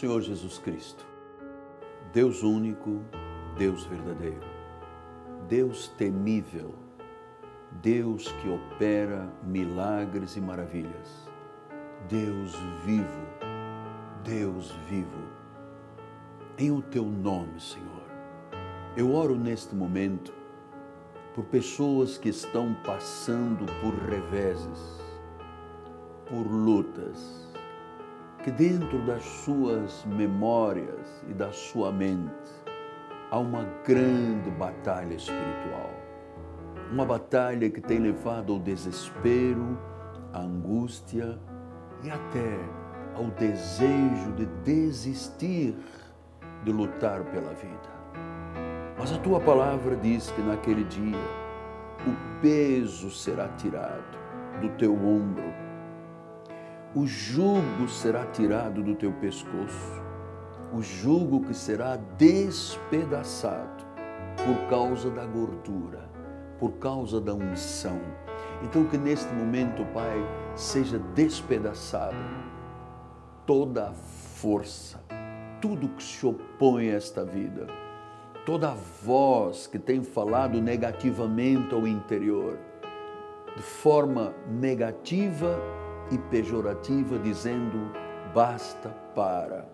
Senhor Jesus Cristo, Deus único, Deus verdadeiro, Deus temível, Deus que opera milagres e maravilhas, Deus vivo, Deus vivo. Em o teu nome, Senhor, eu oro neste momento por pessoas que estão passando por reveses, por lutas, que dentro das suas memórias e da sua mente há uma grande batalha espiritual. Uma batalha que tem levado ao desespero, à angústia e até ao desejo de desistir de lutar pela vida. Mas a tua palavra diz que naquele dia o peso será tirado do teu ombro, o jugo será tirado do teu pescoço, o jugo que será despedaçado por causa da gordura, por causa da unção. Então, que neste momento, Pai, seja despedaçado toda a força, tudo que se opõe a esta vida toda voz que tem falado negativamente ao interior, de forma negativa e pejorativa, dizendo: basta, para.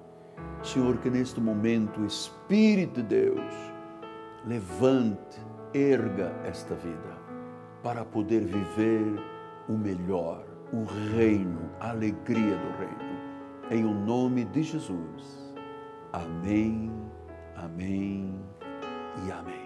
Senhor, que neste momento o Espírito de Deus levante, erga esta vida para poder viver o melhor, o reino, a alegria do reino. Em o nome de Jesus. Amém, amém e amém.